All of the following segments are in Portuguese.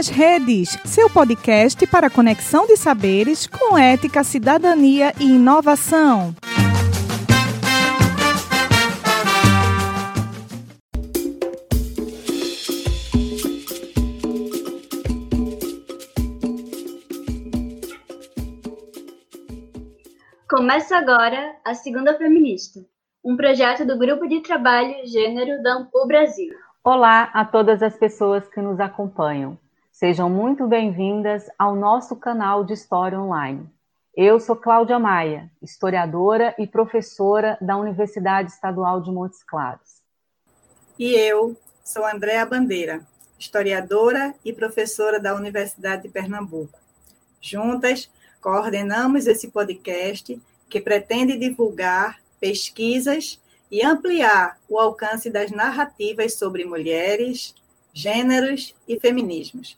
nas Redes, seu podcast para conexão de saberes com ética, cidadania e inovação. Começa agora a Segunda Feminista, um projeto do Grupo de Trabalho Gênero da Ampul Brasil. Olá a todas as pessoas que nos acompanham. Sejam muito bem-vindas ao nosso canal de História Online. Eu sou Cláudia Maia, historiadora e professora da Universidade Estadual de Montes Claros. E eu sou Andréa Bandeira, historiadora e professora da Universidade de Pernambuco. Juntas, coordenamos esse podcast que pretende divulgar pesquisas e ampliar o alcance das narrativas sobre mulheres, gêneros e feminismos.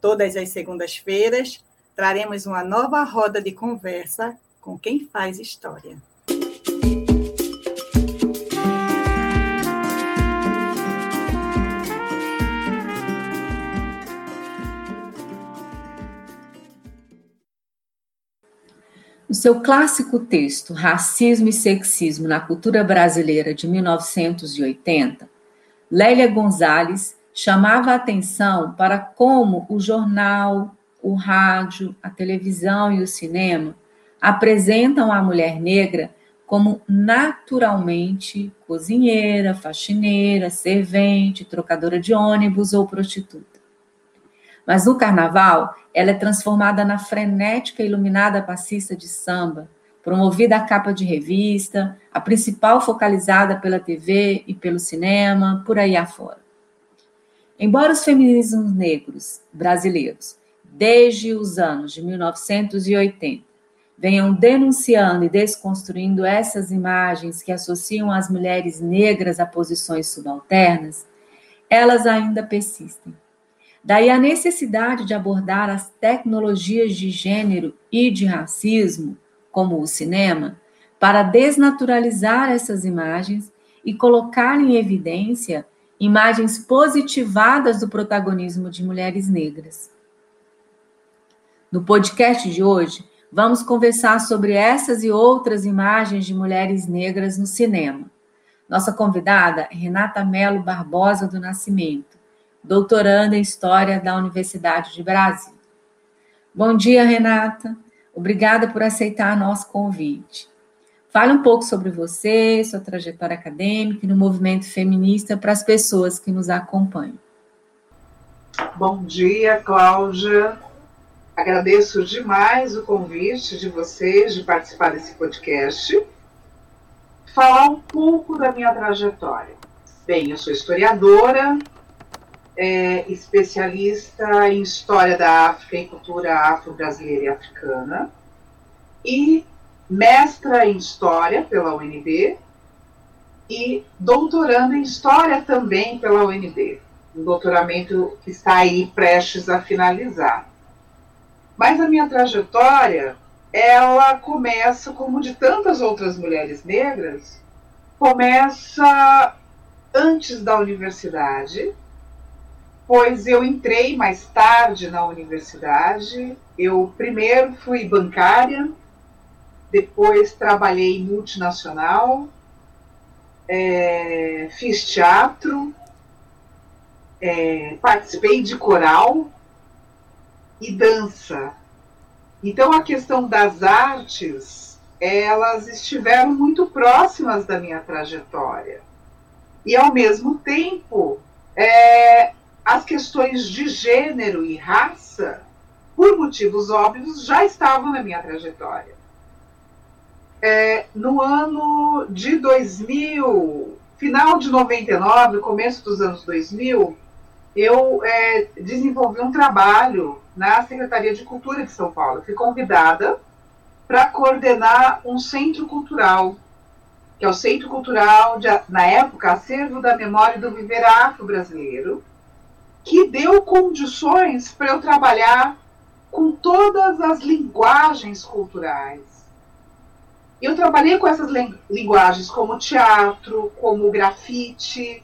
Todas as segundas-feiras traremos uma nova roda de conversa com quem faz história. No seu clássico texto Racismo e Sexismo na Cultura Brasileira de 1980, Lélia Gonzalez chamava a atenção para como o jornal, o rádio, a televisão e o cinema apresentam a mulher negra como naturalmente cozinheira, faxineira, servente, trocadora de ônibus ou prostituta. Mas no carnaval, ela é transformada na frenética e iluminada passista de samba, promovida a capa de revista, a principal focalizada pela TV e pelo cinema, por aí afora. Embora os feminismos negros brasileiros, desde os anos de 1980, venham denunciando e desconstruindo essas imagens que associam as mulheres negras a posições subalternas, elas ainda persistem. Daí a necessidade de abordar as tecnologias de gênero e de racismo, como o cinema, para desnaturalizar essas imagens e colocar em evidência imagens positivadas do protagonismo de mulheres negras. No podcast de hoje, vamos conversar sobre essas e outras imagens de mulheres negras no cinema. Nossa convidada Renata Melo Barbosa do Nascimento doutoranda em História da Universidade de Brasília. Bom dia, Renata. Obrigada por aceitar nosso convite. Fale um pouco sobre você, sua trajetória acadêmica e no movimento feminista para as pessoas que nos acompanham. Bom dia, Cláudia. Agradeço demais o convite de vocês de participar desse podcast. Falar um pouco da minha trajetória. Bem, eu sou historiadora, é especialista em História da África e Cultura Afro-Brasileira e Africana, e mestra em História pela UNB, e doutorando em História também pela UNB, um doutoramento que está aí prestes a finalizar. Mas a minha trajetória, ela começa, como de tantas outras mulheres negras, começa antes da universidade, pois eu entrei mais tarde na universidade. Eu primeiro fui bancária, depois trabalhei em multinacional, é, fiz teatro, é, participei de coral e dança. Então a questão das artes, elas estiveram muito próximas da minha trajetória. E ao mesmo tempo, é, as questões de gênero e raça, por motivos óbvios, já estavam na minha trajetória. É, no ano de 2000, final de 99, começo dos anos 2000, eu é, desenvolvi um trabalho na Secretaria de Cultura de São Paulo. fui convidada para coordenar um centro cultural, que é o Centro Cultural, de, na época, Acervo da Memória do Viver Afro-Brasileiro, que deu condições para eu trabalhar com todas as linguagens culturais. Eu trabalhei com essas linguagens como teatro, como grafite,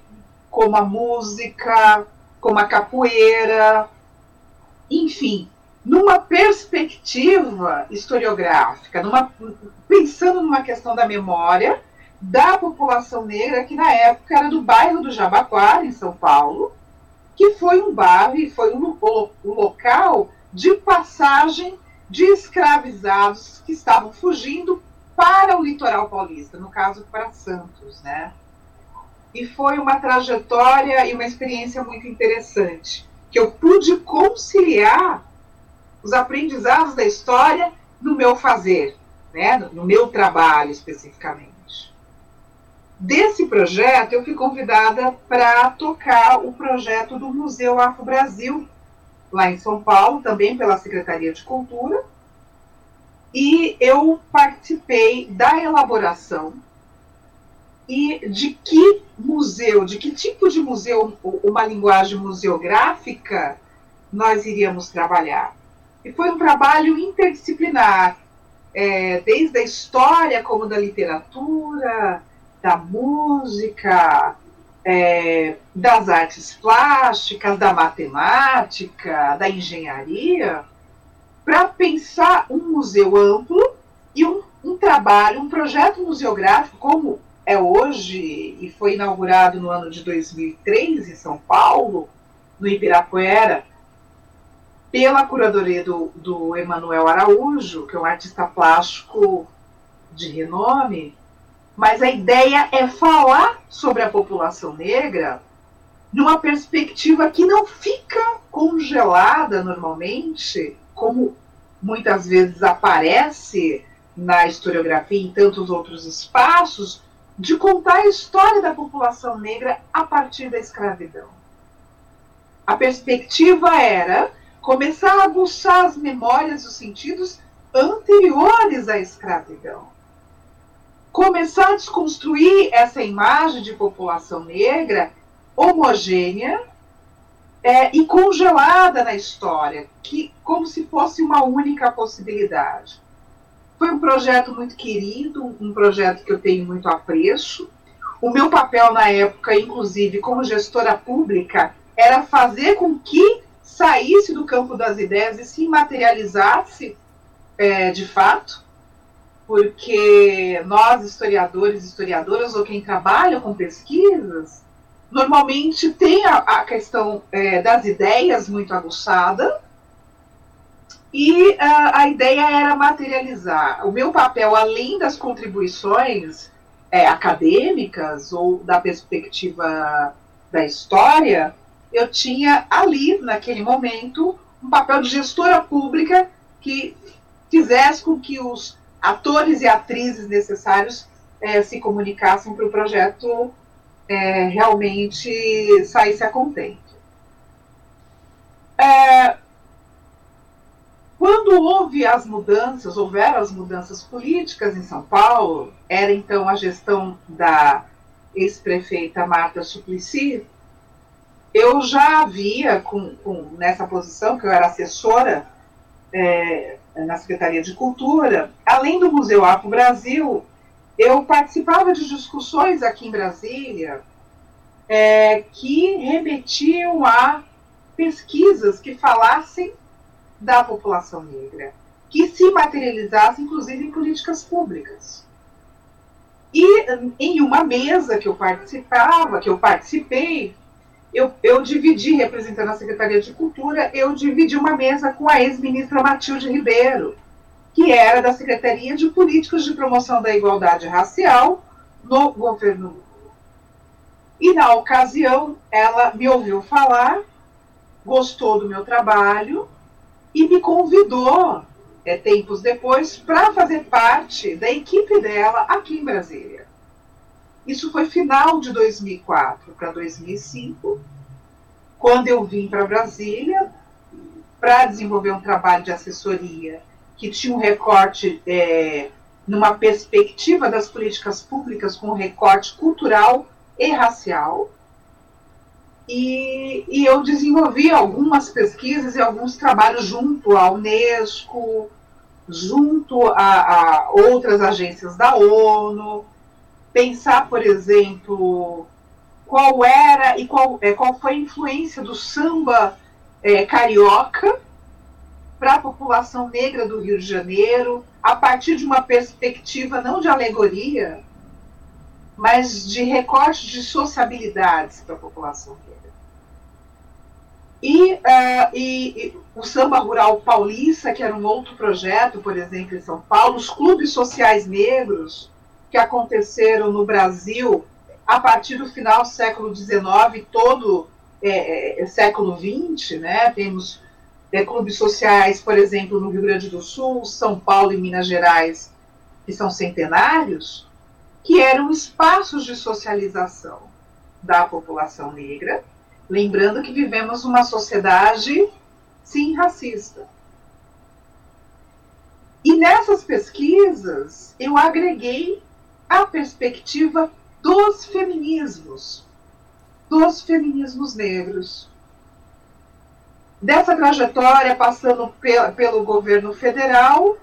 como a música, como a capoeira, enfim, numa perspectiva historiográfica, numa, pensando numa questão da memória da população negra, que na época era do bairro do Jabaquara, em São Paulo, que foi um bairro e foi um, um local de passagem de escravizados que estavam fugindo para o litoral paulista, no caso para Santos, né? E foi uma trajetória e uma experiência muito interessante, que eu pude conciliar os aprendizados da história no meu fazer, né? no meu trabalho especificamente. Desse projeto, eu fui convidada para tocar o projeto do Museu Afro Brasil, lá em São Paulo, também pela Secretaria de Cultura, e eu participei da elaboração e de que museu, de que tipo de museu, uma linguagem museográfica, nós iríamos trabalhar. E foi um trabalho interdisciplinar, é, desde a história como da literatura, da música, é, das artes plásticas, da matemática, da engenharia, para pensar um museu amplo e um, um trabalho, um projeto museográfico como é hoje e foi inaugurado no ano de 2003 em São Paulo, no Ibirapuera, pela curadoria do, do Emanuel Araújo, que é um artista plástico de renome, mas a ideia é falar sobre a população negra numa perspectiva que não fica congelada normalmente como muitas vezes aparece na historiografia e em tantos outros espaços, de contar a história da população negra a partir da escravidão. A perspectiva era começar a aguçar as memórias e os sentidos anteriores à escravidão. Começar a desconstruir essa imagem de população negra homogênea é, e congelada na história, que como se fosse uma única possibilidade. Foi um projeto muito querido, um projeto que eu tenho muito apreço. O meu papel na época, inclusive como gestora pública, era fazer com que saísse do campo das ideias e se materializasse é, de fato, porque nós, historiadores e historiadoras, ou quem trabalha com pesquisas, normalmente tem a, a questão é, das ideias muito aguçada e uh, a ideia era materializar. O meu papel, além das contribuições é, acadêmicas ou da perspectiva da história, eu tinha ali, naquele momento, um papel de gestora pública que fizesse com que os atores e atrizes necessários é, se comunicassem para o projeto é, realmente saísse a contento. É, quando houve as mudanças, houveram as mudanças políticas em São Paulo, era então a gestão da ex-prefeita Marta Suplicy, eu já havia, com, com, nessa posição, que eu era assessora é, na Secretaria de Cultura, além do Museu Afro Brasil, eu participava de discussões aqui em Brasília é, que remetiam a pesquisas que falassem da população negra, que se materializassem, inclusive, em políticas públicas. E em uma mesa que eu participava, que eu participei, eu, eu dividi, representando a Secretaria de Cultura, eu dividi uma mesa com a ex-ministra Matilde Ribeiro, que era da Secretaria de Políticas de Promoção da Igualdade Racial no governo. E na ocasião, ela me ouviu falar, gostou do meu trabalho e me convidou, é, tempos depois, para fazer parte da equipe dela aqui em Brasília. Isso foi final de 2004 para 2005, quando eu vim para Brasília para desenvolver um trabalho de assessoria que tinha um recorte é, numa perspectiva das políticas públicas com recorte cultural e racial. E, e, eu desenvolvi algumas pesquisas e alguns trabalhos junto à Unesco, junto a, a outras agências da ONU, pensar, por exemplo, qual era e qual, é, qual foi a influência do samba é, carioca para a população negra do Rio de Janeiro, a partir de uma perspectiva não de alegoria, mas de recorte de sociabilidades para a população negra. E, uh, e, e, o Samba Rural Paulista, que era um outro projeto, por exemplo, em São Paulo, os clubes sociais negros que aconteceram no Brasil a partir do final do século XIX, todo é, é, século XX, né? Temos é, clubes sociais, por exemplo, no Rio Grande do Sul, São Paulo e Minas Gerais, que são centenários, que eram espaços de socialização da população negra, lembrando que vivemos uma sociedade, sim, racista. E nessas pesquisas, eu agreguei a perspectiva dos feminismos, dos feminismos negros. Dessa trajetória, passando pe pelo governo federal,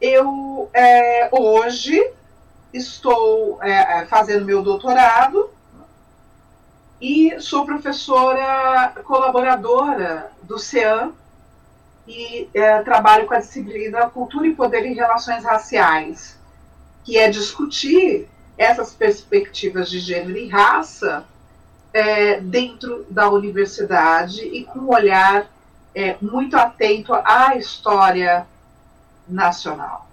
eu é, hoje estou é, é, fazendo meu doutorado e sou professora colaboradora do CEAM e é, trabalho com a disciplina Cultura e Poder em Relações Raciais, que é discutir essas perspectivas de gênero e raça é, dentro da universidade e com um olhar é, muito atento à história nacional.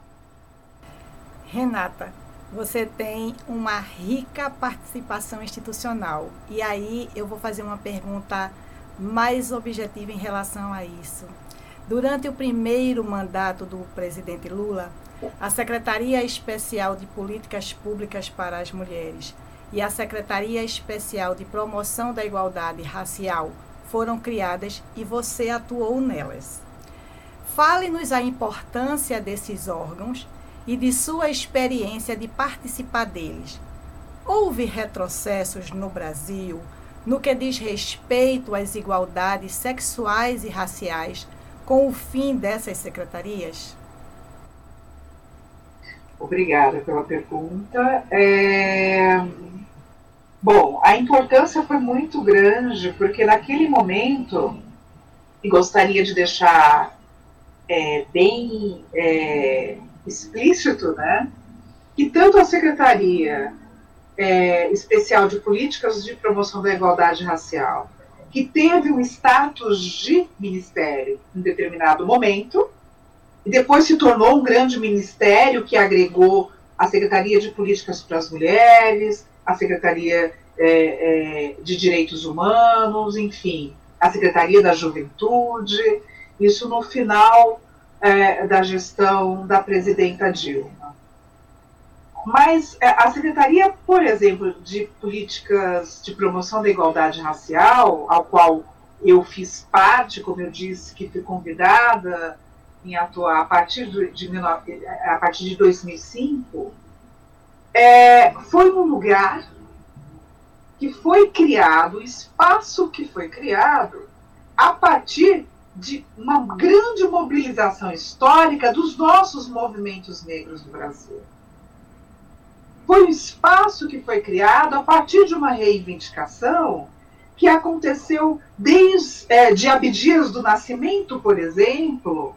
Renata, você tem uma rica participação institucional. E aí eu vou fazer uma pergunta mais objetiva em relação a isso. Durante o primeiro mandato do presidente Lula, a Secretaria Especial de Políticas Públicas para as Mulheres e a Secretaria Especial de Promoção da Igualdade Racial foram criadas e você atuou nelas. Fale-nos a importância desses órgãos e de sua experiência de participar deles. Houve retrocessos no Brasil no que diz respeito às igualdades sexuais e raciais com o fim dessas secretarias? Obrigada pela pergunta. É... Bom, a importância foi muito grande, porque naquele momento, e gostaria de deixar é, bem é, explícito, né, que tanto a Secretaria é, Especial de Políticas de Promoção da Igualdade Racial, que teve um status de ministério em determinado momento, e depois se tornou um grande ministério que agregou a Secretaria de Políticas para as Mulheres, a Secretaria é, é, de Direitos Humanos, enfim, a Secretaria da Juventude, isso no final é, da gestão da presidenta Dilma. Mas é, a Secretaria, por exemplo, de Políticas de Promoção da Igualdade Racial, ao qual eu fiz parte, como eu disse, que fui convidada em atuar a partir de, de a partir de 2005, é, foi um lugar que foi criado, espaço que foi criado a partir de uma grande mobilização histórica dos nossos movimentos negros do Brasil. Foi um espaço que foi criado a partir de uma reivindicação que aconteceu desde é, de Abdias do Nascimento, por exemplo,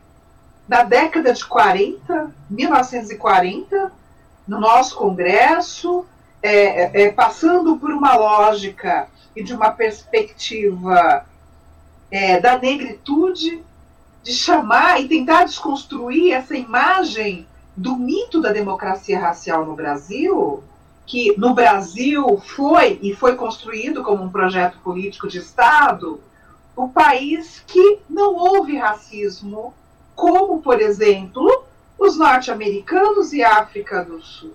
da década de 40, 1940, no nosso Congresso, é, é, passando por uma lógica e de uma perspectiva é, da negritude, de chamar e tentar desconstruir essa imagem do mito da democracia racial no Brasil, que no Brasil foi e foi construído como um projeto político de Estado, o país que não houve racismo como, por exemplo, os norte-americanos e a África do Sul.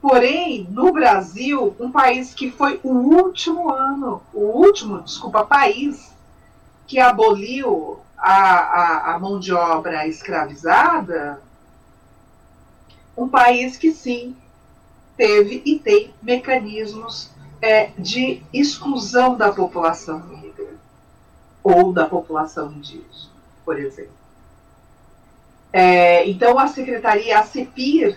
Porém, no Brasil, um país que foi o último ano, o último, desculpa, país que aboliu a, a, a mão de obra escravizada, um país que sim teve e tem mecanismos é, de exclusão da população negra ou da população indígena por exemplo. É, então, a secretaria, a CEPIR,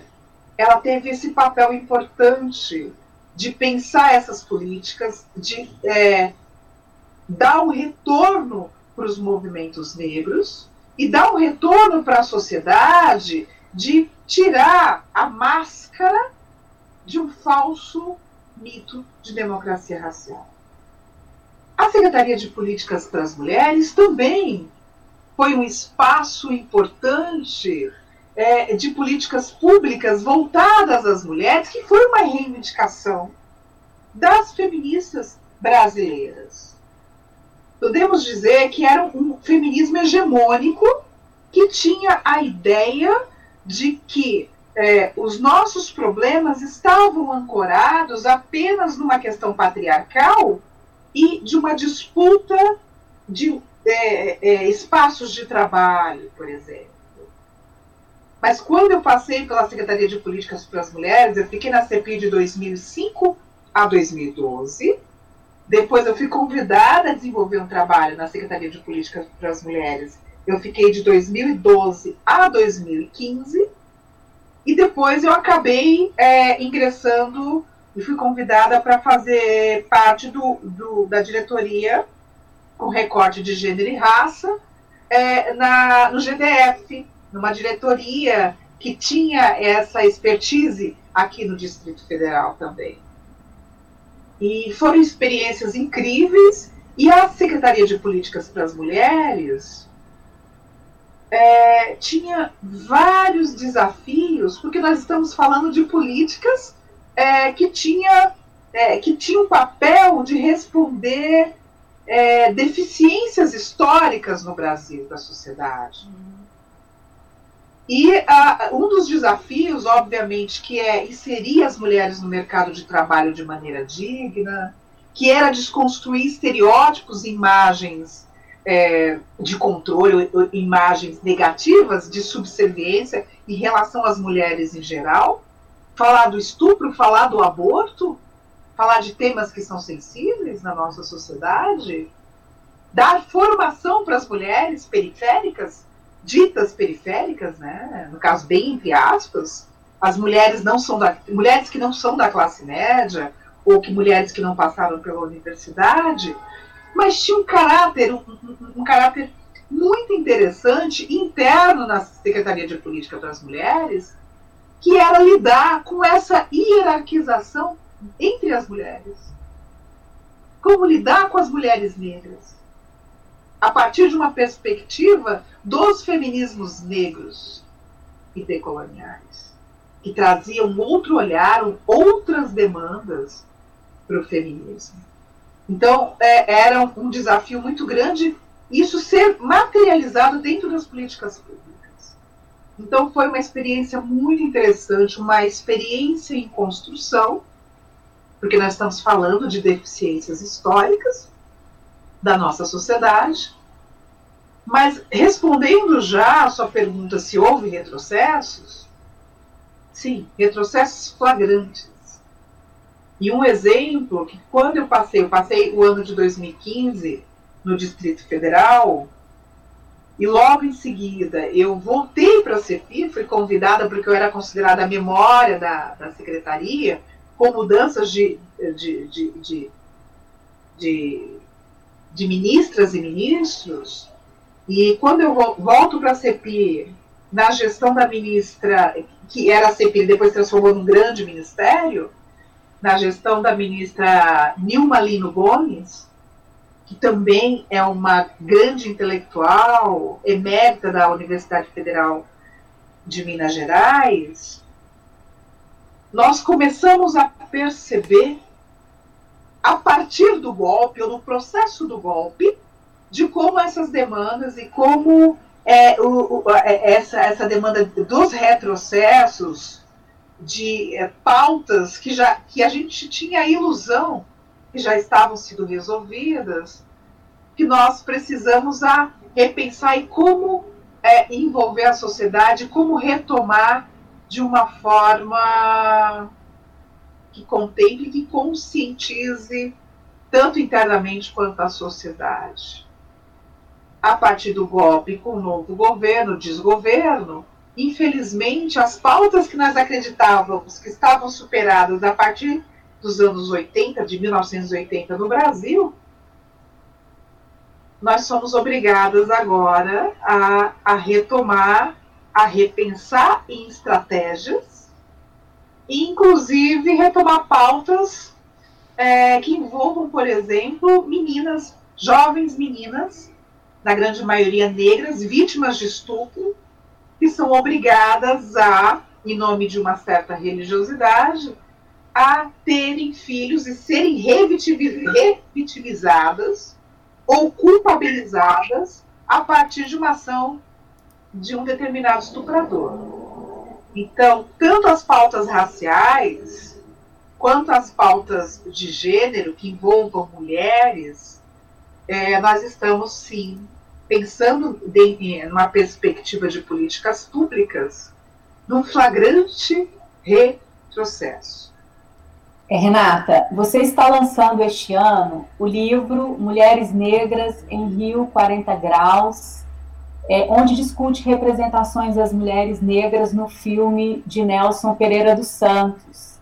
ela teve esse papel importante de pensar essas políticas, de é, dar um retorno para os movimentos negros e dar um retorno para a sociedade de tirar a máscara de um falso mito de democracia racial. A Secretaria de Políticas para as Mulheres também foi um espaço importante é, de políticas públicas voltadas às mulheres, que foi uma reivindicação das feministas brasileiras. Podemos dizer que era um feminismo hegemônico que tinha a ideia de que é, os nossos problemas estavam ancorados apenas numa questão patriarcal e de uma disputa de é, é, espaços de trabalho, por exemplo. Mas quando eu passei pela Secretaria de Políticas para as Mulheres, eu fiquei na CPI de 2005 a 2012. Depois eu fui convidada a desenvolver um trabalho na Secretaria de Políticas para as Mulheres. Eu fiquei de 2012 a 2015. E depois eu acabei é, ingressando e fui convidada para fazer parte do, do, da diretoria com recorte de gênero e raça é, na, no GDF, numa diretoria que tinha essa expertise aqui no Distrito Federal também. E foram experiências incríveis, e a Secretaria de Políticas para as Mulheres é, tinha vários desafios, porque nós estamos falando de políticas é, que tinha é, que tinha um papel de responder é, deficiências históricas no Brasil da sociedade. E um dos desafios, obviamente, que é inserir as mulheres no mercado de trabalho de maneira digna, que era desconstruir estereótipos e imagens é, de controle, imagens negativas de subserviência em relação às mulheres em geral, falar do estupro, falar do aborto, falar de temas que são sensíveis na nossa sociedade, dar formação para as mulheres periféricas, ditas periféricas, né? no caso bem entre aspas, as mulheres não são da mulheres que não são da classe média ou que mulheres que não passaram pela universidade, mas tinha um caráter um, um, um caráter muito interessante interno na Secretaria de Política para as Mulheres que era lidar com essa hierarquização entre as mulheres. Como lidar com as mulheres negras? A partir de uma perspectiva dos feminismos negros e decoloniais, que traziam outro olhar, outras demandas para o feminismo. Então, é, era um desafio muito grande isso ser materializado dentro das políticas públicas. Então foi uma experiência muito interessante, uma experiência em construção, porque nós estamos falando de deficiências históricas da nossa sociedade. Mas respondendo já a sua pergunta se houve retrocessos, sim, retrocessos flagrantes. E um exemplo que quando eu passei, eu passei o ano de 2015 no Distrito Federal, e logo em seguida eu voltei para a CEPI, fui convidada porque eu era considerada a memória da, da secretaria, com mudanças de, de, de, de, de, ministras e ministros. E quando eu volto para a CEPI, na gestão da ministra, que era a CEPI, depois transformou num grande ministério, na gestão da ministra Nilma Lino Gomes, que também é uma grande intelectual, emérita da Universidade Federal de Minas Gerais, nós começamos a perceber, a partir do golpe, ou no processo do golpe, de como essas demandas e como é, o, o, é, essa, essa demanda dos retrocessos, de é, pautas que, já, que a gente tinha a ilusão que já estavam sendo resolvidas, que nós precisamos a repensar e como é, envolver a sociedade, como retomar de uma forma que contemple, que conscientize tanto internamente quanto a sociedade. A partir do golpe com o novo governo, desgoverno, infelizmente, as pautas que nós acreditávamos que estavam superadas a partir dos anos 80, de 1980 no Brasil, nós somos obrigadas agora a, a retomar, a repensar em estratégias, inclusive retomar pautas é, que envolvam, por exemplo, meninas, jovens meninas, na grande maioria negras, vítimas de estupro, que são obrigadas a, em nome de uma certa religiosidade, a terem filhos e serem revitimizadas ou culpabilizadas a partir de uma ação de um determinado estuprador. Então, tanto as pautas raciais quanto as pautas de gênero que envolvam mulheres, é, nós estamos sim pensando de, numa perspectiva de políticas públicas num flagrante retrocesso. É, Renata, você está lançando este ano o livro Mulheres Negras em Rio 40 Graus, é, onde discute representações das mulheres negras no filme de Nelson Pereira dos Santos.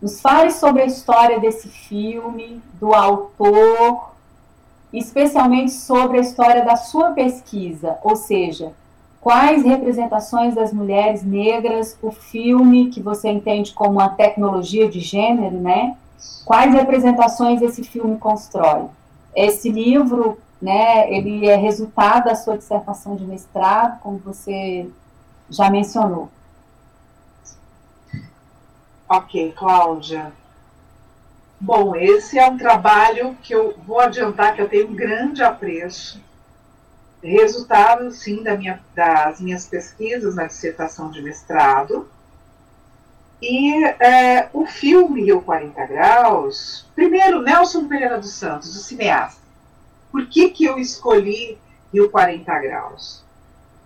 Nos fale sobre a história desse filme, do autor, especialmente sobre a história da sua pesquisa, ou seja, quais representações das mulheres negras o filme que você entende como uma tecnologia de gênero, né? Quais representações esse filme constrói? Esse livro, né, ele é resultado da sua dissertação de mestrado, como você já mencionou. Ok, Cláudia. Bom, esse é um trabalho que eu vou adiantar que eu tenho um grande apreço. Resultado, sim, da minha, das minhas pesquisas na dissertação de mestrado. E é, o filme Rio 40 Graus, primeiro, Nelson Pereira dos Santos, o cineasta. Por que, que eu escolhi Rio 40 Graus?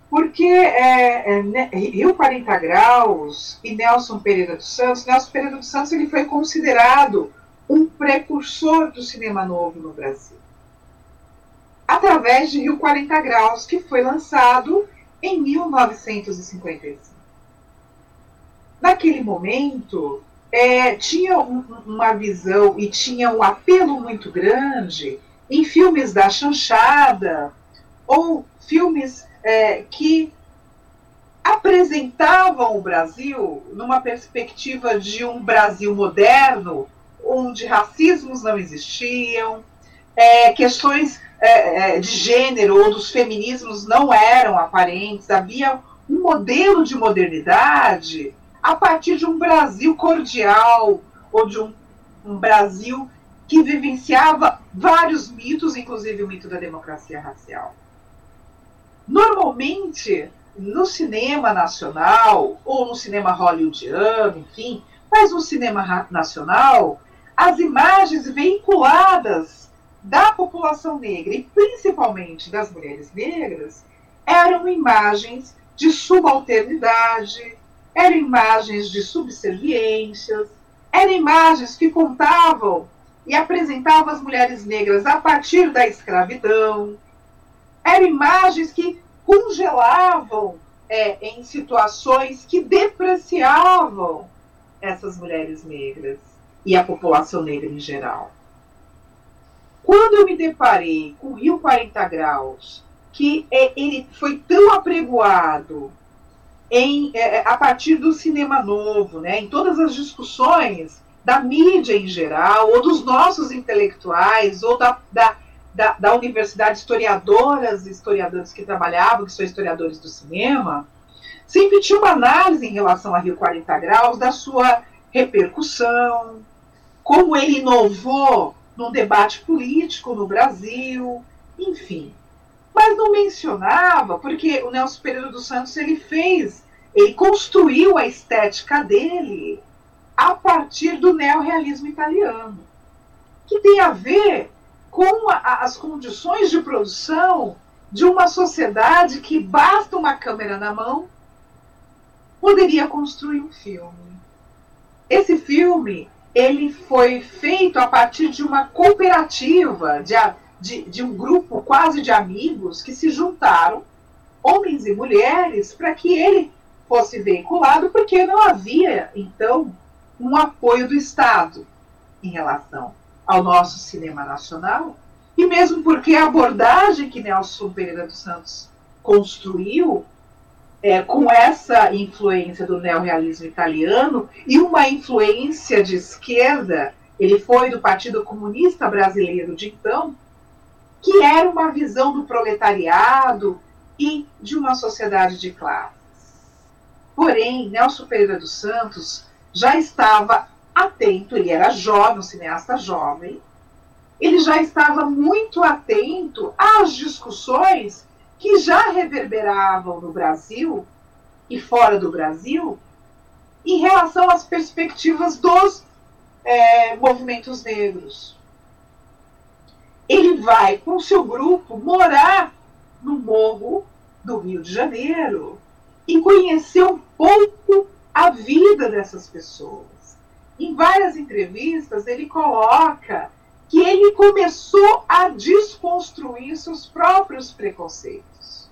Porque é, é, né, Rio 40 Graus e Nelson Pereira dos Santos, Nelson Pereira dos Santos ele foi considerado um precursor do cinema novo no Brasil. Através de Rio 40 Graus, que foi lançado em 1955. Naquele momento, é, tinha um, uma visão e tinha um apelo muito grande em filmes da chanchada ou filmes é, que apresentavam o Brasil numa perspectiva de um Brasil moderno, onde racismos não existiam, é, questões é, é, de gênero ou dos feminismos não eram aparentes, havia um modelo de modernidade a partir de um Brasil cordial, ou de um, um Brasil que vivenciava vários mitos, inclusive o mito da democracia racial. Normalmente, no cinema nacional, ou no cinema hollywoodiano, enfim, mas no cinema nacional, as imagens veiculadas da população negra, e principalmente das mulheres negras, eram imagens de subalternidade, eram imagens de subserviências, eram imagens que contavam e apresentavam as mulheres negras a partir da escravidão, eram imagens que congelavam é, em situações que depreciavam essas mulheres negras e a população negra em geral. Quando eu me deparei com o Rio 40 Graus, que é, ele foi tão apregoado em, é, a partir do cinema novo, né, em todas as discussões da mídia em geral, ou dos nossos intelectuais, ou da, da, da, da universidade, historiadoras e historiadores que trabalhavam, que são historiadores do cinema, sempre tinha uma análise em relação a Rio 40 Graus da sua repercussão, como ele inovou num debate político no Brasil, enfim. Mas não mencionava, porque o Nelson Pereira dos Santos ele fez, ele construiu a estética dele a partir do neorrealismo italiano, que tem a ver com a, as condições de produção de uma sociedade que basta uma câmera na mão poderia construir um filme. Esse filme ele foi feito a partir de uma cooperativa, de, de, de um grupo quase de amigos que se juntaram, homens e mulheres, para que ele fosse veiculado, porque não havia, então, um apoio do Estado em relação ao nosso cinema nacional. e mesmo porque a abordagem que Nelson Pereira dos Santos construiu é, com essa influência do neorrealismo italiano e uma influência de esquerda, ele foi do Partido Comunista Brasileiro de então, que era uma visão do proletariado e de uma sociedade de classes. Porém, Nelson Pereira dos Santos já estava atento, ele era jovem, um cineasta jovem, ele já estava muito atento às discussões que já reverberavam no Brasil e fora do Brasil em relação às perspectivas dos é, movimentos negros. Ele vai com seu grupo morar no morro do Rio de Janeiro e conhecer um pouco a vida dessas pessoas. Em várias entrevistas, ele coloca que ele começou a desconstruir seus próprios preconceitos.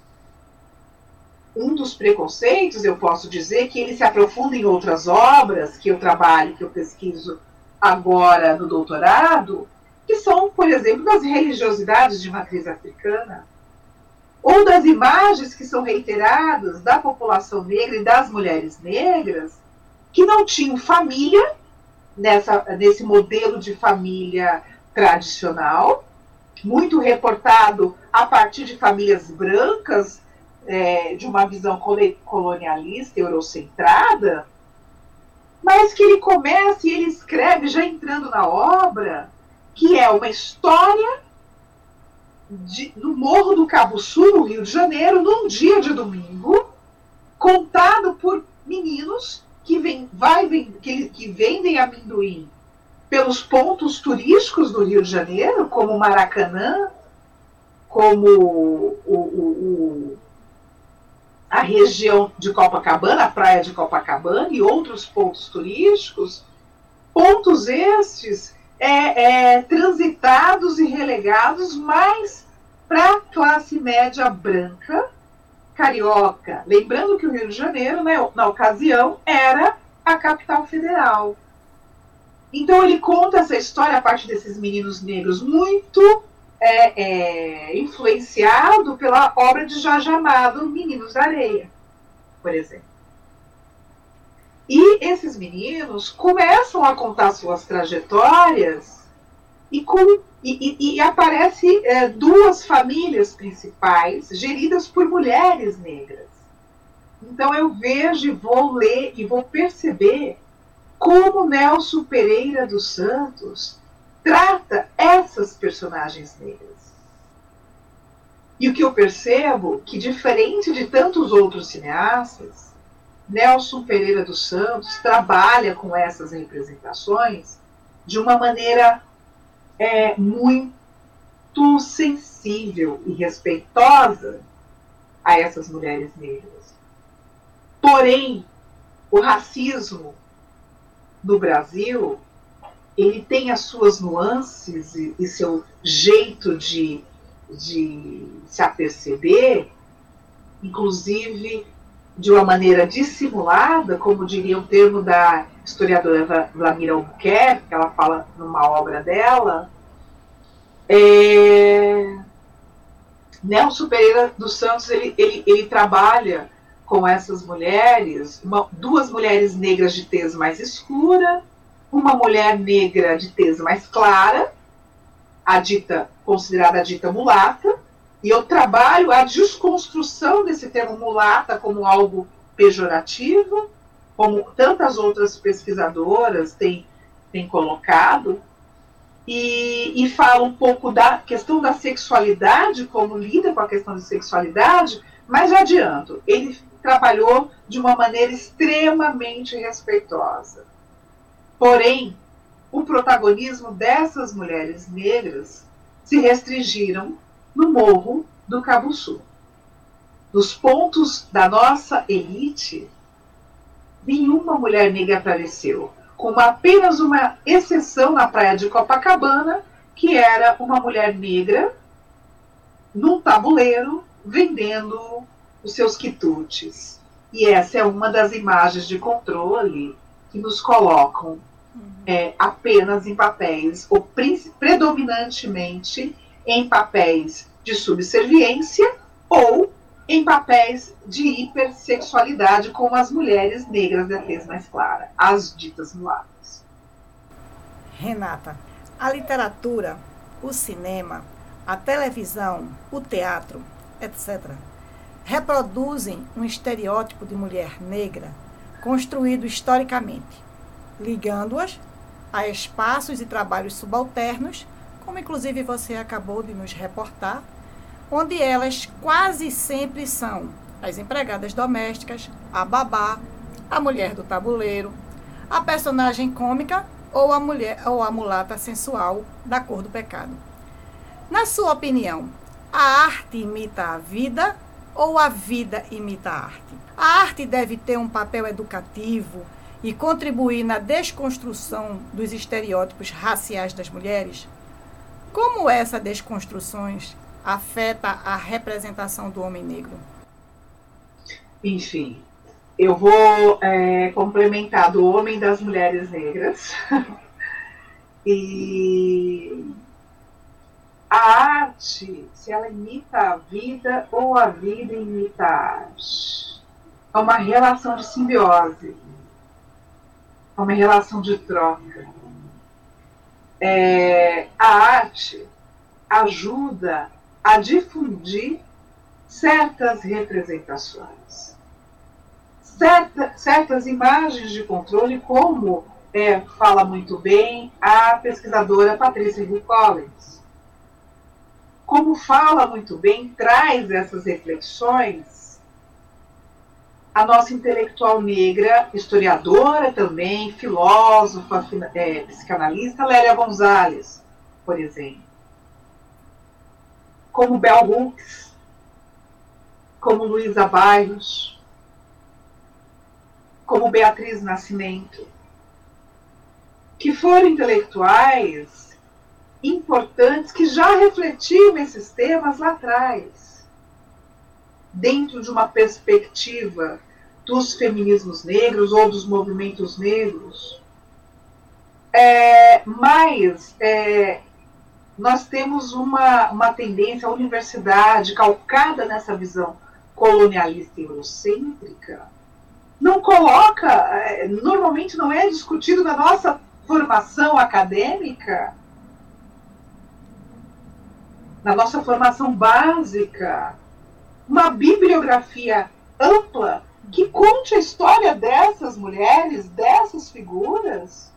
Um dos preconceitos, eu posso dizer, que ele se aprofunda em outras obras que eu trabalho, que eu pesquiso agora no doutorado, que são, por exemplo, das religiosidades de matriz africana, ou das imagens que são reiteradas da população negra e das mulheres negras que não tinham família nessa, nesse modelo de família tradicional, muito reportado a partir de famílias brancas, é, de uma visão colonialista, eurocentrada, mas que ele começa e ele escreve, já entrando na obra, que é uma história de, no Morro do Cabo Sul, no Rio de Janeiro, num dia de domingo, contado por meninos que, vem, vai, vem, que, que vendem amendoim pelos pontos turísticos do Rio de Janeiro, como Maracanã, como o, o, o, a região de Copacabana, a praia de Copacabana e outros pontos turísticos, pontos estes é, é, transitados e relegados mais para a classe média branca carioca. Lembrando que o Rio de Janeiro, né, na ocasião, era a capital federal. Então ele conta essa história a partir desses meninos negros, muito é, é, influenciado pela obra de Jorge Amado, Meninos da Areia, por exemplo. E esses meninos começam a contar suas trajetórias e, com, e, e, e aparece é, duas famílias principais geridas por mulheres negras. Então eu vejo e vou ler e vou perceber como Nelson Pereira dos Santos trata essas personagens negras. E o que eu percebo que, diferente de tantos outros cineastas, Nelson Pereira dos Santos trabalha com essas representações de uma maneira é, muito sensível e respeitosa a essas mulheres negras. Porém, o racismo no Brasil, ele tem as suas nuances e, e seu jeito de, de se aperceber, inclusive de uma maneira dissimulada, como diria o termo da historiadora Vlamira Albuquerque, que ela fala numa obra dela, é... Nelson Pereira dos Santos ele, ele, ele trabalha com essas mulheres, uma, duas mulheres negras de tez mais escura, uma mulher negra de tez mais clara, a dita considerada a dita mulata, e eu trabalho a desconstrução desse termo mulata como algo pejorativo, como tantas outras pesquisadoras têm, têm colocado, e, e falo um pouco da questão da sexualidade, como lida com a questão da sexualidade, mas adianto, ele trabalhou de uma maneira extremamente respeitosa. Porém, o protagonismo dessas mulheres negras se restringiram no morro do Cabo Sul. Nos pontos da nossa elite, nenhuma mulher negra apareceu, com apenas uma exceção na praia de Copacabana, que era uma mulher negra num tabuleiro vendendo os seus quitutes. E essa é uma das imagens de controle que nos colocam uhum. é, apenas em papéis, ou predominantemente em papéis de subserviência ou em papéis de hipersexualidade, como as mulheres negras da tez mais clara, as ditas mulatas. Renata, a literatura, o cinema, a televisão, o teatro, etc., reproduzem um estereótipo de mulher negra construído historicamente, ligando-as a espaços e trabalhos subalternos, como inclusive você acabou de nos reportar, onde elas quase sempre são as empregadas domésticas, a babá, a mulher do tabuleiro, a personagem cômica ou a mulher ou a mulata sensual da cor do pecado. Na sua opinião, a arte imita a vida ou a vida imita a arte? A arte deve ter um papel educativo e contribuir na desconstrução dos estereótipos raciais das mulheres? Como essa desconstruções afeta a representação do homem negro? Enfim, eu vou é, complementar do homem das mulheres negras. e a arte, se ela imita a vida ou a vida imita a arte. É uma relação de simbiose, é uma relação de troca. É, a arte ajuda a difundir certas representações, certa, certas imagens de controle, como é, fala muito bem a pesquisadora Patrícia Hill Collins. Como fala muito bem, traz essas reflexões a nossa intelectual negra, historiadora também, filósofa, é, psicanalista, Lélia Gonzalez, por exemplo. Como Bell Hooks, como Luísa Bairros, como Beatriz Nascimento, que foram intelectuais importantes que já refletiam esses temas lá atrás, dentro de uma perspectiva dos feminismos negros ou dos movimentos negros. É, mas é, nós temos uma, uma tendência, a universidade, calcada nessa visão colonialista e eurocêntrica, não coloca, é, normalmente não é discutido na nossa formação acadêmica, na nossa formação básica, uma bibliografia ampla que conte a história dessas mulheres, dessas figuras,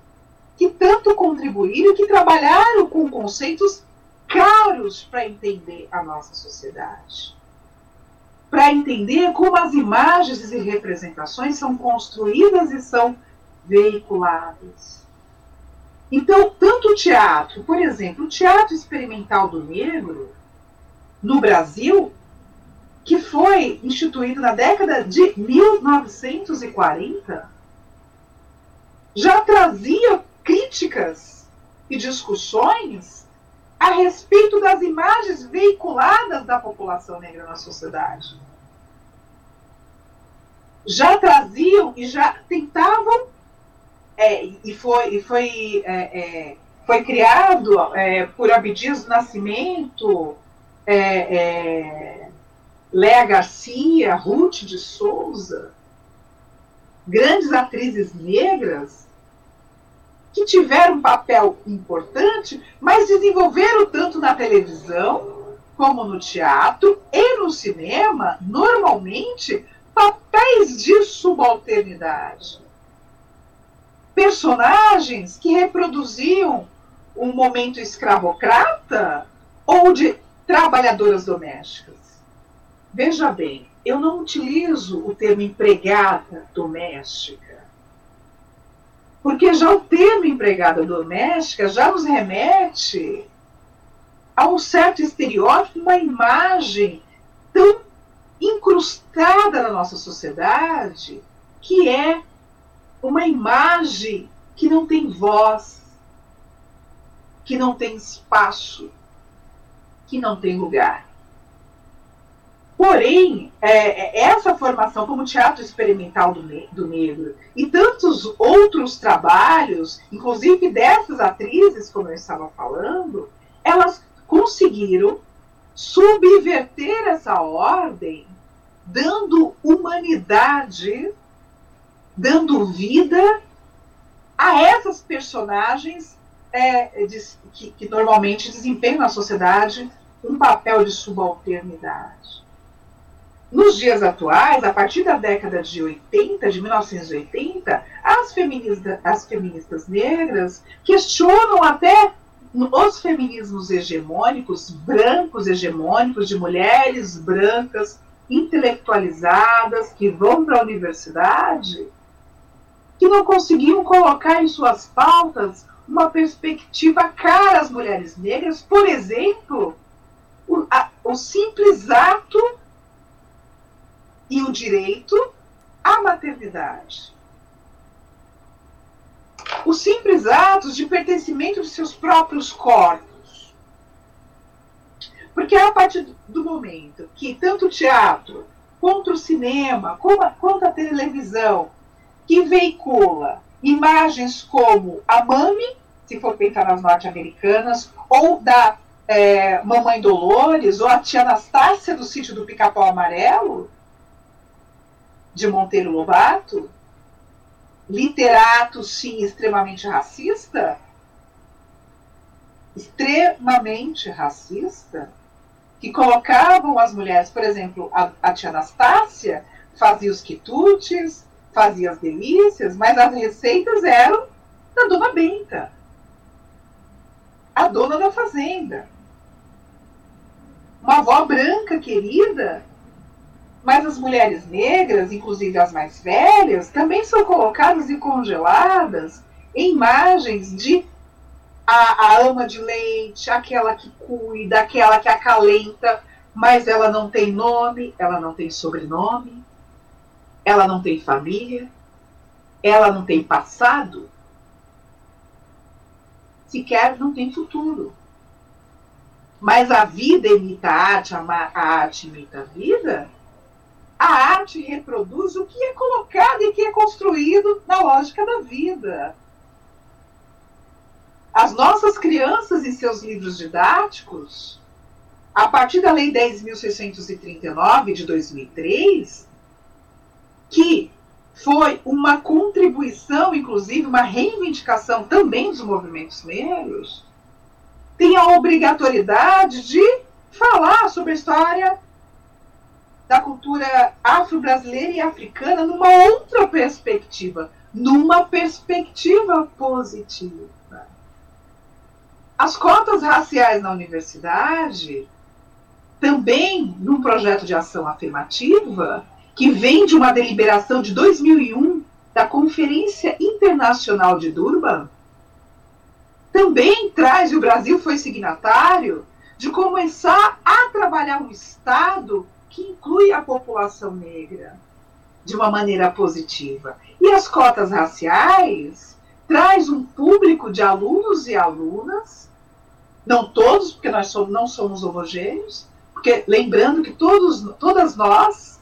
que tanto contribuíram que trabalharam com conceitos caros para entender a nossa sociedade. Para entender como as imagens e representações são construídas e são veiculadas. Então, tanto o teatro, por exemplo, o teatro experimental do negro, no Brasil, que foi instituído na década de 1940, já trazia críticas e discussões a respeito das imagens veiculadas da população negra na sociedade. Já traziam e já tentavam, é, e foi, e foi, é, é, foi criado é, por Abdias do Nascimento, é, Léa Garcia, Ruth de Souza, grandes atrizes negras que tiveram um papel importante, mas desenvolveram tanto na televisão como no teatro e no cinema, normalmente, papéis de subalternidade. Personagens que reproduziam um momento escravocrata ou de trabalhadoras domésticas. Veja bem, eu não utilizo o termo empregada doméstica porque já o termo empregada doméstica já nos remete a um certo estereótipo, uma imagem tão incrustada na nossa sociedade, que é uma imagem que não tem voz, que não tem espaço, que não tem lugar. Porém, é, é, essa formação como teatro experimental do, do, negro e tantos outros trabalhos, inclusive dessas atrizes, como eu estava falando, elas conseguiram subverter essa ordem, dando humanidade, dando vida a essas personagens é, de, que, que normalmente desempenham na sociedade um papel de subalternidade. Nos dias atuais, a partir da década de 80, de 1980, as, feminista, as feministas negras questionam até os feminismos hegemônicos, brancos hegemônicos, de mulheres brancas intelectualizadas que vão para a universidade, que não conseguiam colocar em suas pautas uma perspectiva cara às mulheres negras, por exemplo, o, a, o simples ato e o direito à maternidade. Os simples atos de pertencimento de seus próprios corpos. Porque a partir do momento que tanto o teatro, quanto o cinema, quanto a televisão, que veicula imagens como a Mami, se for pensar nas norte-americanas, ou da é, Mamãe Dolores, ou a tia Anastácia do sítio do Pica-Pau Amarelo, de Monteiro Lobato, literato, sim, extremamente racista, extremamente racista, que colocavam as mulheres, por exemplo, a, a tia Anastácia fazia os quitutes, fazia as delícias, mas as receitas eram da dona Benta, a dona da fazenda. Uma avó branca querida mas as mulheres negras, inclusive as mais velhas, também são colocadas e congeladas em imagens de a, a, ama de leite, aquela que cuida, aquela que acalenta, mas ela não tem nome, ela não tem sobrenome, ela não tem família, ela não tem passado, sequer não tem futuro. Mas a vida imita a arte, a arte imita a vida, a arte reproduz o que é colocado e que é construído na lógica da vida. As nossas crianças em seus livros didáticos, a partir da Lei 10.639 de 2003, que foi uma contribuição, inclusive uma reivindicação também dos movimentos negros, tem a obrigatoriedade de falar sobre a história da cultura afro-brasileira e africana numa outra perspectiva, numa perspectiva positiva. As cotas raciais na universidade, também num projeto de ação afirmativa, que vem de uma deliberação de 2001 da Conferência Internacional de Durban, também traz, e o Brasil foi signatário, de começar a trabalhar um Estado que inclui a população negra de uma maneira positiva. E as cotas raciais traz um público de alunos e alunas, não todos, porque nós somos, não somos homogêneos, porque lembrando que todos, todas nós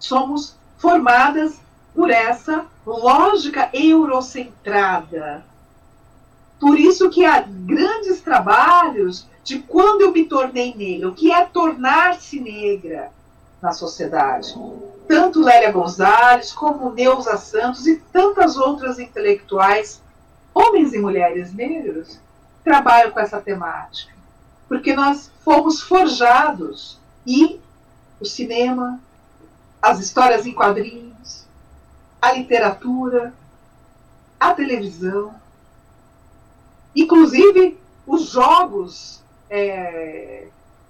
somos formadas por essa lógica eurocentrada. Por isso que há grandes trabalhos de quando eu me tornei negra, o que é tornar-se negra na sociedade. Tanto Lélia Gonzalez, como Neuza Santos e tantas outras intelectuais, homens e mulheres negros, trabalham com essa temática. Porque nós fomos forjados e o cinema, as histórias em quadrinhos, a literatura, a televisão, inclusive os jogos é,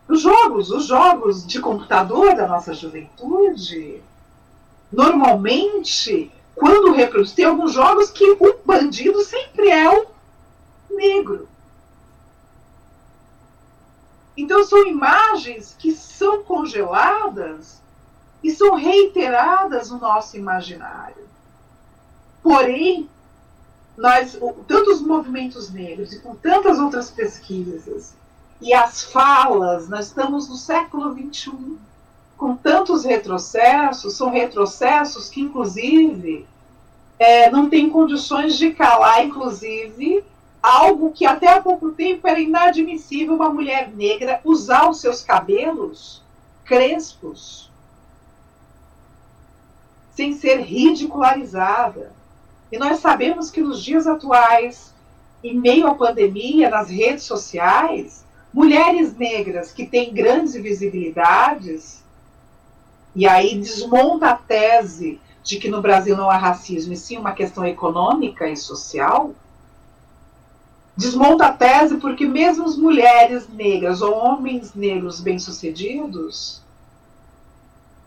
os jogos, os jogos de computador da nossa juventude, normalmente, quando reproduz, tem alguns jogos que o bandido sempre é o negro. Então são imagens que são congeladas e são reiteradas no nosso imaginário. Porém, nós, tantos movimentos negros e com tantas outras pesquisas e as falas, nós estamos no século XXI, com tantos retrocessos, são retrocessos que, inclusive, é, não têm condições de calar, inclusive, algo que até há pouco tempo era inadmissível uma mulher negra usar os seus cabelos crespos sem ser ridicularizada. E nós sabemos que nos dias atuais, em meio à pandemia, nas redes sociais, mulheres negras que têm grandes visibilidades, e aí desmonta a tese de que no Brasil não há racismo, e sim uma questão econômica e social, desmonta a tese porque mesmo as mulheres negras ou homens negros bem-sucedidos,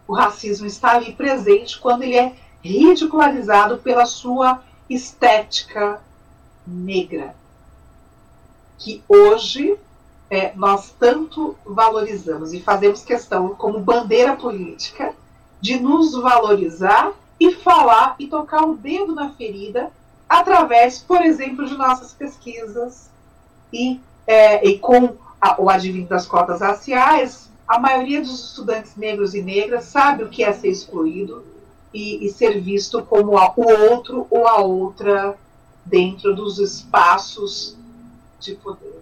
o racismo está ali presente quando ele é ridicularizado pela sua estética negra, que hoje é, nós tanto valorizamos e fazemos questão como bandeira política de nos valorizar e falar e tocar o dedo na ferida através, por exemplo, de nossas pesquisas e, é, e com a, o advento das cotas raciais, a maioria dos estudantes negros e negras sabe o que é ser excluído e, e ser visto como a, o outro ou a outra dentro dos espaços de poder.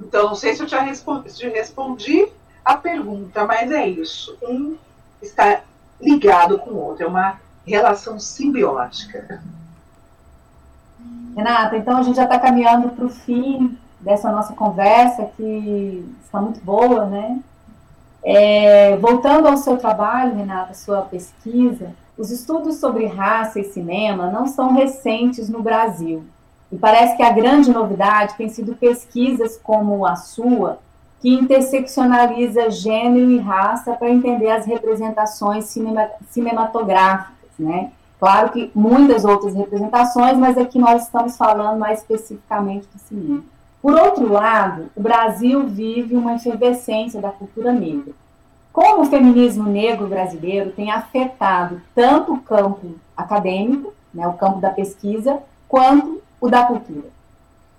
Então, não sei se eu te respondi, respondi a pergunta, mas é isso. Um está ligado com o outro, é uma relação simbiótica. Renata, então a gente já está caminhando para o fim dessa nossa conversa, que está muito boa, né? É, voltando ao seu trabalho, Renata, sua pesquisa, os estudos sobre raça e cinema não são recentes no Brasil. E parece que a grande novidade tem sido pesquisas como a sua, que interseccionaliza gênero e raça para entender as representações cinema, cinematográficas, né? Claro que muitas outras representações, mas aqui nós estamos falando mais especificamente do cinema. Por outro lado, o Brasil vive uma efervescência da cultura negra. Como o feminismo negro brasileiro tem afetado tanto o campo acadêmico, né, o campo da pesquisa, quanto o da cultura?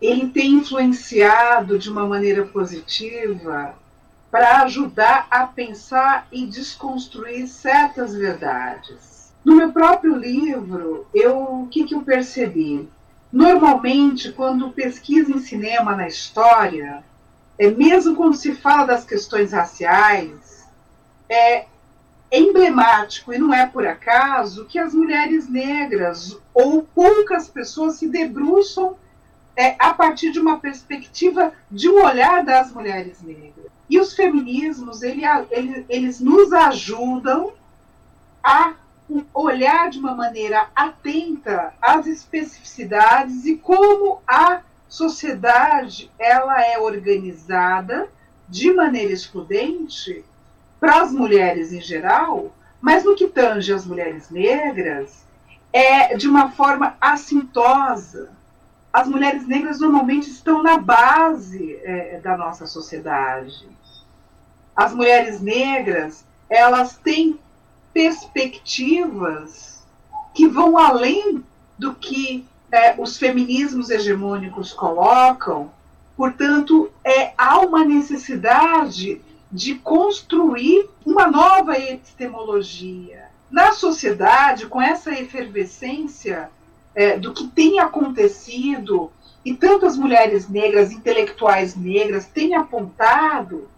Ele tem influenciado de uma maneira positiva para ajudar a pensar e desconstruir certas verdades. No meu próprio livro, eu, o que, que eu percebi? Normalmente, quando pesquisa em cinema na história, é, mesmo quando se fala das questões raciais, é, emblemático, e não é por acaso, que as mulheres negras ou poucas pessoas se debruçam é, a partir de uma perspectiva de um olhar das mulheres negras. E os feminismos, ele, ele, eles nos ajudam a olhar de uma maneira atenta às especificidades e como a sociedade ela é organizada de maneira excludente para as mulheres em geral, mas no que tange as mulheres negras, é de uma forma assintosa. As mulheres negras normalmente estão na base é, da nossa sociedade. As mulheres negras, elas têm perspectivas que vão além do que é, os feminismos hegemônicos colocam. Portanto, é, há uma necessidade de construir uma nova epistemologia. Na sociedade, com essa efervescência é, do que tem acontecido, e tantas mulheres negras, intelectuais negras, têm apontado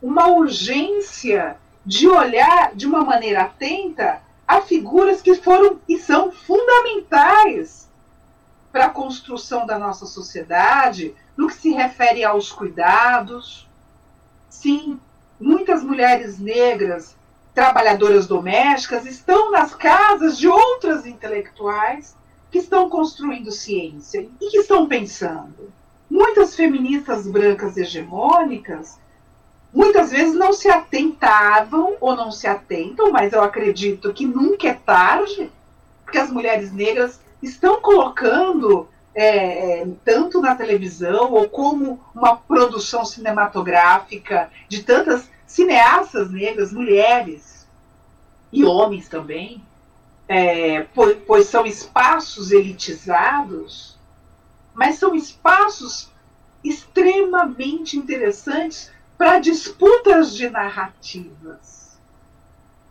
uma urgência de olhar de uma maneira atenta a figuras que foram e são fundamentais para a construção da nossa sociedade, no que se refere aos cuidados. Sim, muitas mulheres negras, trabalhadoras domésticas, estão nas casas de outras intelectuais que estão construindo ciência e que estão pensando. Muitas feministas brancas hegemônicas muitas vezes não se atentavam ou não se atentam, mas eu acredito que nunca é tarde, porque as mulheres negras estão colocando é, é, tanto na televisão ou como uma produção cinematográfica de tantas cineastas negras, mulheres e homens também, é, pois, pois são espaços elitizados, mas são espaços extremamente interessantes para disputas de narrativas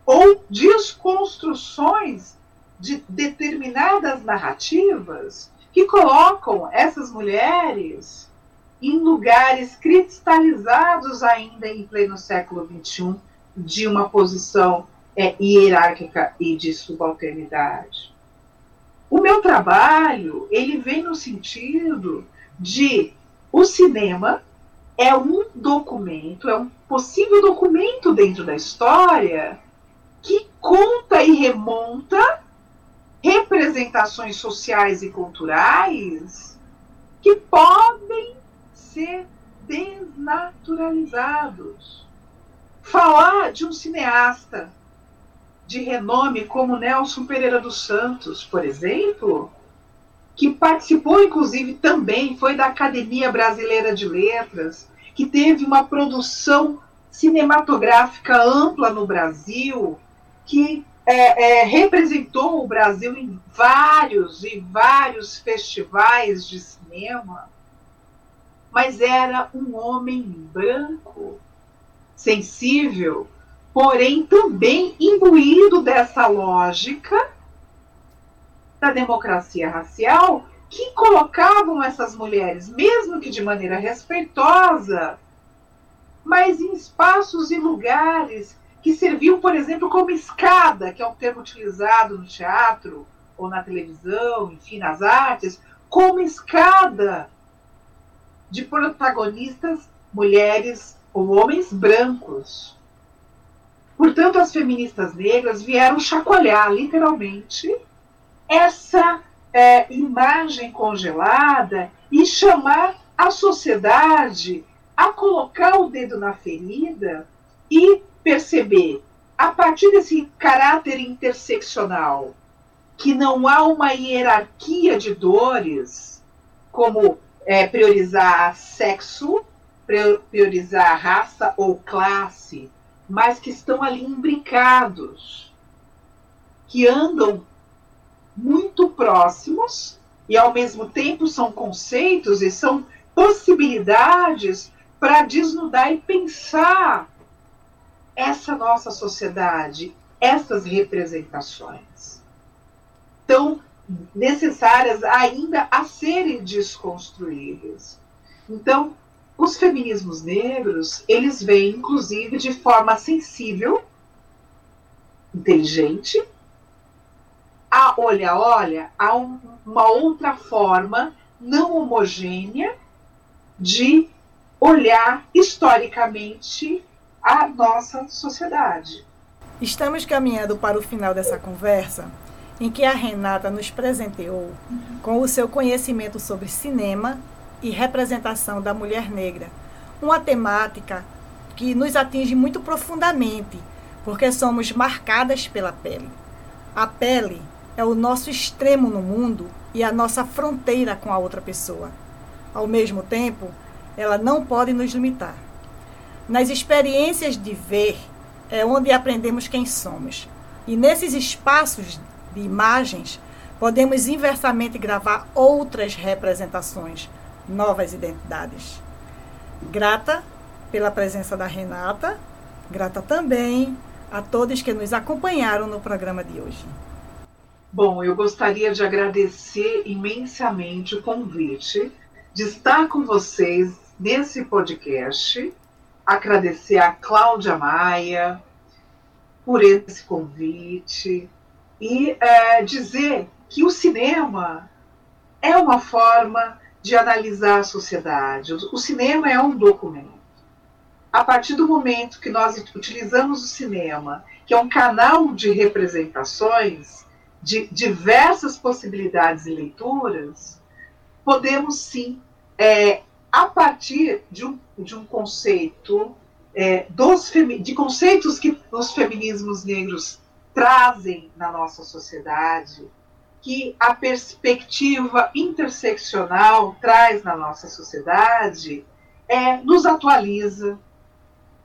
ou desconstruções de determinadas narrativas que colocam essas mulheres em lugares cristalizados ainda em pleno século XXI de uma posição é, hierárquica e de subalternidade. O meu trabalho ele vem no sentido de o cinema é um documento, é um possível documento dentro da história que conta e remonta representações sociais e culturais que podem ser desnaturalizados. Falar de um cineasta de renome como Nelson Pereira dos Santos, por exemplo, que participou, inclusive, também, foi da Academia Brasileira de Letras, que teve uma produção cinematográfica ampla no Brasil, que é, é, representou o Brasil em vários e vários festivais de cinema, mas era um homem branco, sensível, porém também imbuído dessa lógica da democracia racial que colocavam essas mulheres, mesmo que de maneira respeitosa, mas em espaços e lugares que serviam, por exemplo, como escada, que é um termo utilizado no teatro ou na televisão, enfim, nas artes, como escada de protagonistas mulheres ou homens brancos. Portanto, as feministas negras vieram chacoalhar, literalmente, essa é, imagem congelada e chamar a sociedade a colocar o dedo na ferida e perceber, a partir desse caráter interseccional, que não há uma hierarquia de dores, como é, priorizar sexo, priorizar raça ou classe, mas que estão ali imbricados, que andam muito próximos e ao mesmo tempo são conceitos e são possibilidades para desnudar e pensar essa nossa sociedade, essas representações. Tão necessárias ainda a serem desconstruídas. Então, os feminismos negros, eles vêm, inclusive, de forma sensível, inteligente, a, olha, olha, há um, uma outra forma não homogênea de olhar historicamente a nossa sociedade. Estamos caminhando para o final dessa conversa, em que a Renata nos presenteou com o seu conhecimento sobre cinema e representação da mulher negra, uma temática que nos atinge muito profundamente, porque somos marcadas pela pele. A pele é o nosso extremo no mundo e a nossa fronteira com a outra pessoa. Ao mesmo tempo, ela não pode nos limitar. Nas experiências de ver é onde aprendemos quem somos. E nesses espaços de imagens, podemos inversamente gravar outras representações, novas identidades. Grata pela presença da Renata, grata também a todos que nos acompanharam no programa de hoje. Bom, eu gostaria de agradecer imensamente o convite de estar com vocês nesse podcast. Agradecer a Cláudia Maia por esse convite e é, dizer que o cinema é uma forma de analisar a sociedade. O cinema é um documento. A partir do momento que nós utilizamos o cinema, que é um canal de representações, de diversas possibilidades e leituras, podemos sim, é, a partir de um, de um conceito, é, dos de conceitos que os feminismos negros trazem na nossa sociedade, que a perspectiva interseccional traz na nossa sociedade, é, nos atualiza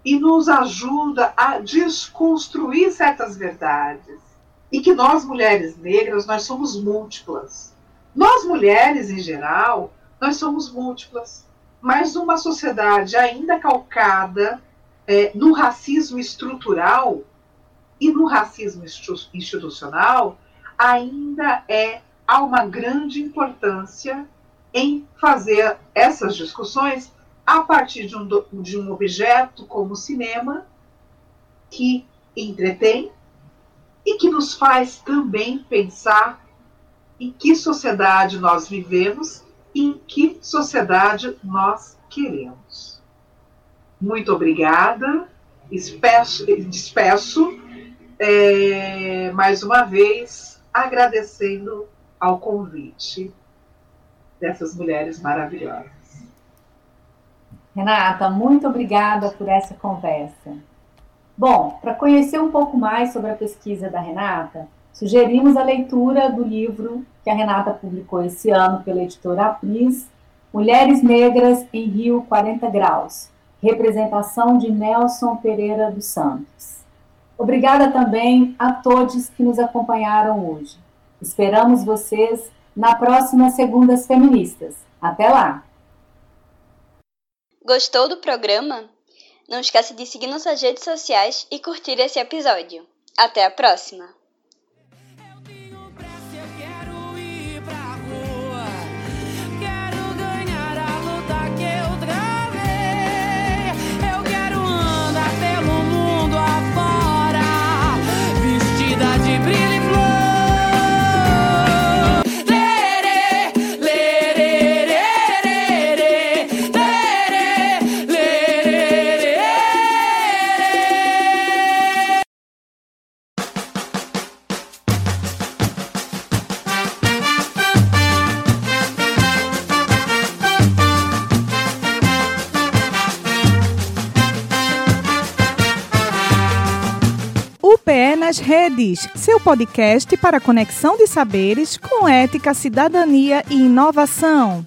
e nos ajuda a desconstruir certas verdades e que nós mulheres negras nós somos múltiplas. Nós mulheres em geral nós somos múltiplas, mas uma sociedade ainda calcada é, no racismo estrutural e no racismo institucional ainda é há uma grande importância em fazer essas discussões a partir de um, de um objeto como o cinema, que entretém e que nos faz também pensar em que sociedade nós vivemos e em que sociedade nós queremos. Muito obrigada, despeço, é, mais uma vez agradecendo ao convite dessas mulheres maravilhosas. Renata, muito obrigada por essa conversa. Bom, para conhecer um pouco mais sobre a pesquisa da Renata, sugerimos a leitura do livro que a Renata publicou esse ano pela editora Apris, Mulheres Negras em Rio 40 Graus, representação de Nelson Pereira dos Santos. Obrigada também a todos que nos acompanharam hoje. Esperamos vocês na próxima Segundas Feministas. Até lá! Gostou do programa? Não esqueça de seguir nossas redes sociais e curtir esse episódio. Até a próxima! Nas redes, seu podcast para conexão de saberes com ética, cidadania e inovação.